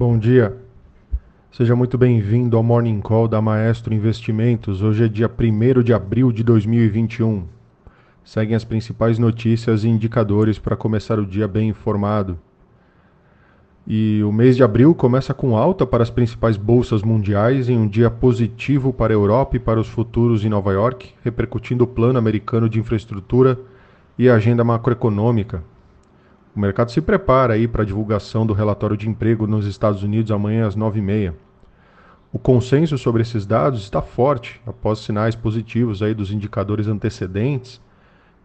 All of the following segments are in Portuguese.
Bom dia. Seja muito bem-vindo ao Morning Call da Maestro Investimentos. Hoje é dia 1 de abril de 2021. Seguem as principais notícias e indicadores para começar o dia bem informado. E o mês de abril começa com alta para as principais bolsas mundiais em um dia positivo para a Europa e para os futuros em Nova York, repercutindo o plano americano de infraestrutura e a agenda macroeconômica. O mercado se prepara aí para a divulgação do relatório de emprego nos Estados Unidos amanhã às 9h30. O consenso sobre esses dados está forte após sinais positivos aí dos indicadores antecedentes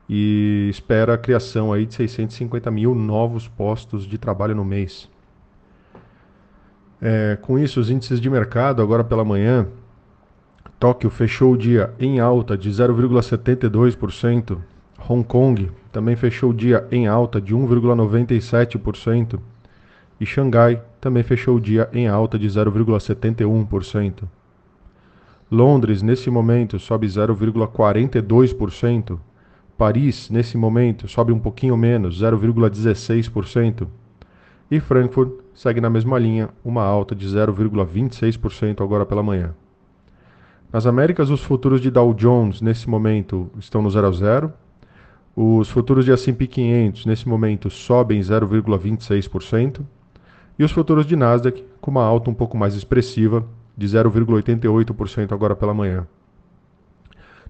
e espera a criação aí de 650 mil novos postos de trabalho no mês. É, com isso, os índices de mercado, agora pela manhã, Tóquio fechou o dia em alta de 0,72%, Hong Kong também fechou o dia em alta de 1,97% e Xangai também fechou o dia em alta de 0,71%. Londres, nesse momento, sobe 0,42%. Paris, nesse momento, sobe um pouquinho menos, 0,16%. E Frankfurt segue na mesma linha, uma alta de 0,26% agora pela manhã. Nas Américas, os futuros de Dow Jones, nesse momento, estão no 0 a 0. Os futuros de S&P 500, nesse momento, sobem 0,26%. E os futuros de Nasdaq, com uma alta um pouco mais expressiva, de 0,88% agora pela manhã.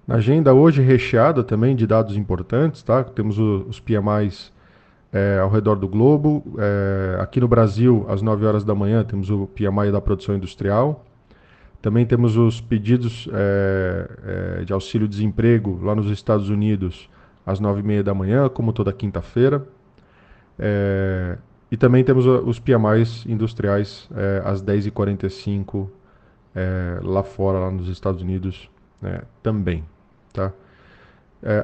Na agenda hoje recheada também de dados importantes, tá? Temos os PMIs é, ao redor do globo. É, aqui no Brasil, às 9 horas da manhã, temos o PMI da produção industrial. Também temos os pedidos é, é de auxílio-desemprego lá nos Estados Unidos às 9h30 da manhã, como toda quinta-feira. É, e também temos os PMIs industriais é, às 10h45 lá fora, lá nos Estados Unidos né, também. Tá?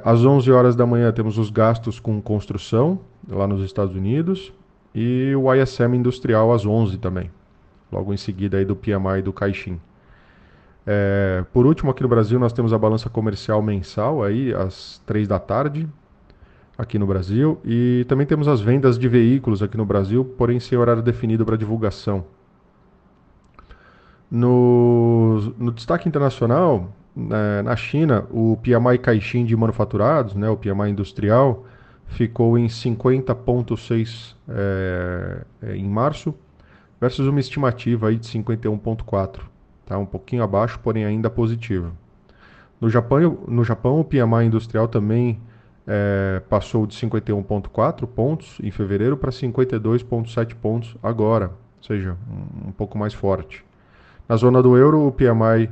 às 11 horas da manhã temos os gastos com construção, lá nos Estados Unidos, e o ISM industrial às 11 também, logo em seguida aí do PMI do Caixin. É, por último, aqui no Brasil, nós temos a balança comercial mensal aí às 3 da tarde, aqui no Brasil, e também temos as vendas de veículos aqui no Brasil, porém sem horário definido para divulgação. No, no destaque internacional, né, na China, o PMI Caixin de manufaturados, né, o PMI industrial, ficou em 50,6 é, é, em março, versus uma estimativa aí de 51,4. Tá? Um pouquinho abaixo, porém ainda positivo. No Japão, no Japão o PMI industrial também é, passou de 51,4 pontos em fevereiro para 52,7 pontos agora, ou seja, um, um, pouco mais forte. Na zona do euro, o PMI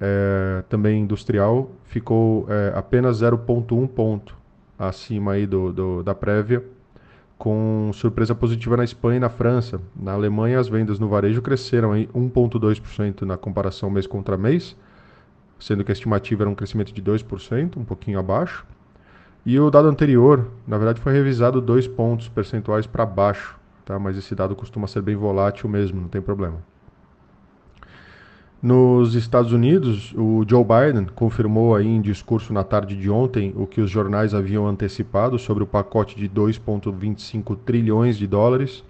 é, também industrial ficou é, apenas 0,1 ponto acima aí do, do, da prévia, com surpresa positiva na Espanha e na França. Na Alemanha, as vendas no varejo cresceram 1,2% na comparação mês contra mês, sendo que a estimativa era um crescimento de 2%, um pouquinho abaixo. E o dado anterior, na verdade, foi revisado dois pontos percentuais para baixo, tá? mas esse dado costuma ser bem volátil mesmo, não tem problema. Nos Estados Unidos, o Joe Biden confirmou aí em discurso na tarde de ontem o que os jornais haviam antecipado sobre o pacote de 2,25 trilhões de dólares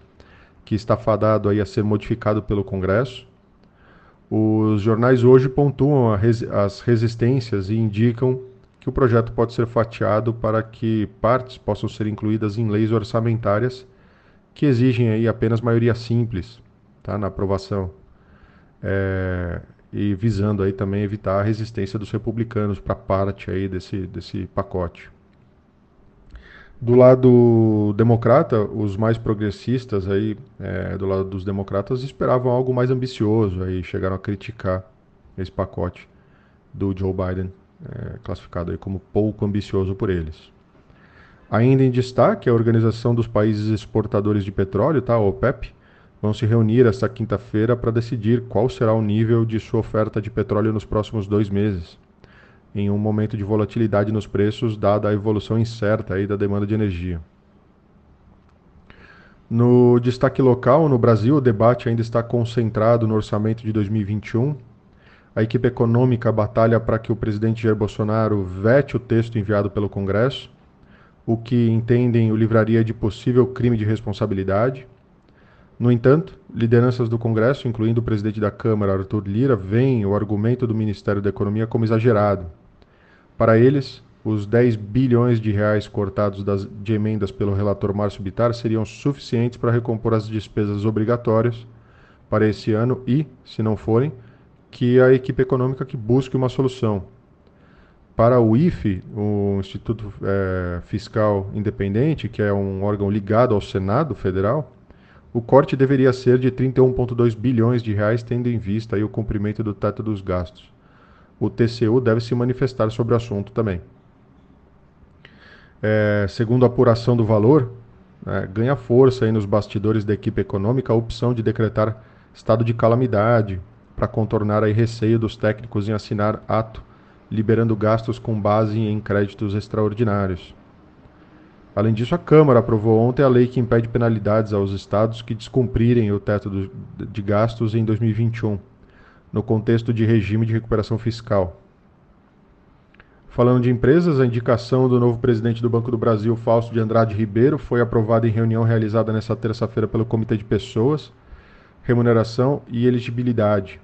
que está fadado aí a ser modificado pelo Congresso. Os jornais hoje pontuam as resistências e indicam que o projeto pode ser fatiado para que partes possam ser incluídas em leis orçamentárias que exigem aí apenas maioria simples tá, na aprovação é, e visando aí também evitar a resistência dos republicanos para parte aí desse, desse pacote. Do lado democrata, os mais progressistas aí, é, do lado dos democratas, esperavam algo mais ambicioso aí, chegaram a criticar esse pacote do Joe Biden, é, classificado aí como pouco ambicioso por eles. Ainda em destaque, a Organização dos Países Exportadores de Petróleo, tá, a OPEP, vão se reunir esta quinta-feira para decidir qual será o nível de sua oferta de petróleo nos próximos dois meses, em um momento de volatilidade nos preços, dada a evolução incerta aí da demanda de energia. No destaque local, no Brasil, o debate ainda está concentrado no orçamento de 2021. A equipe econômica batalha para que o presidente Jair Bolsonaro vete o texto enviado pelo Congresso, o que entendem o livraria de possível crime de responsabilidade. No entanto, lideranças do Congresso, incluindo o presidente da Câmara, Arthur Lira, veem o argumento do Ministério da Economia como exagerado. Para eles, os 10 bilhões de reais cortados das, de emendas pelo relator Márcio Bitar seriam suficientes para recompor as despesas obrigatórias para esse ano e, se não forem, que a equipe econômica que busque uma solução. Para o IFE, o Instituto é, Fiscal Independente, que é um órgão ligado ao Senado Federal, o corte deveria ser de 31,2 bilhões de reais, tendo em vista aí o cumprimento do teto dos gastos. O TCU deve se manifestar sobre o assunto também. É, segundo a apuração do valor, é, ganha força aí nos bastidores da equipe econômica a opção de decretar estado de calamidade para contornar aí receio dos técnicos em assinar ato liberando gastos com base em créditos extraordinários. Além disso, a Câmara aprovou ontem a lei que impede penalidades aos estados que descumprirem o teto do, de gastos em 2021, no contexto de regime de recuperação fiscal. Falando de empresas, a indicação do novo presidente do Banco do Brasil, Fausto de Andrade Ribeiro, foi aprovada em reunião realizada nesta terça-feira pelo Comitê de Pessoas, Remuneração e Elegibilidade.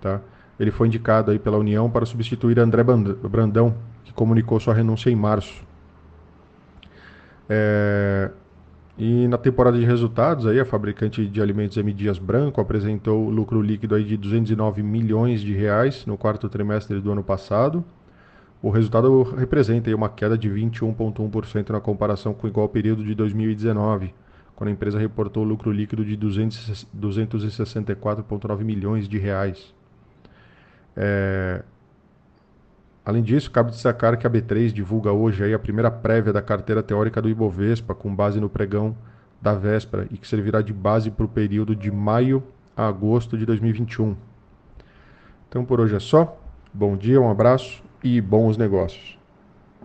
Tá? Ele foi indicado aí pela União para substituir André Brandão, que comunicou sua renúncia em março. É, e na temporada de resultados, aí, a fabricante de alimentos M. Dias Branco apresentou lucro líquido aí de 209 milhões de reais no quarto trimestre do ano passado. O resultado representa aí uma queda de 21,1% na comparação com o igual período de 2019, quando a empresa reportou lucro líquido de 264,9 milhões de reais. É, Além disso, cabe destacar que a B3 divulga hoje a primeira prévia da carteira teórica do Ibovespa, com base no pregão da véspera e que servirá de base para o período de maio a agosto de 2021. Então por hoje é só. Bom dia, um abraço e bons negócios.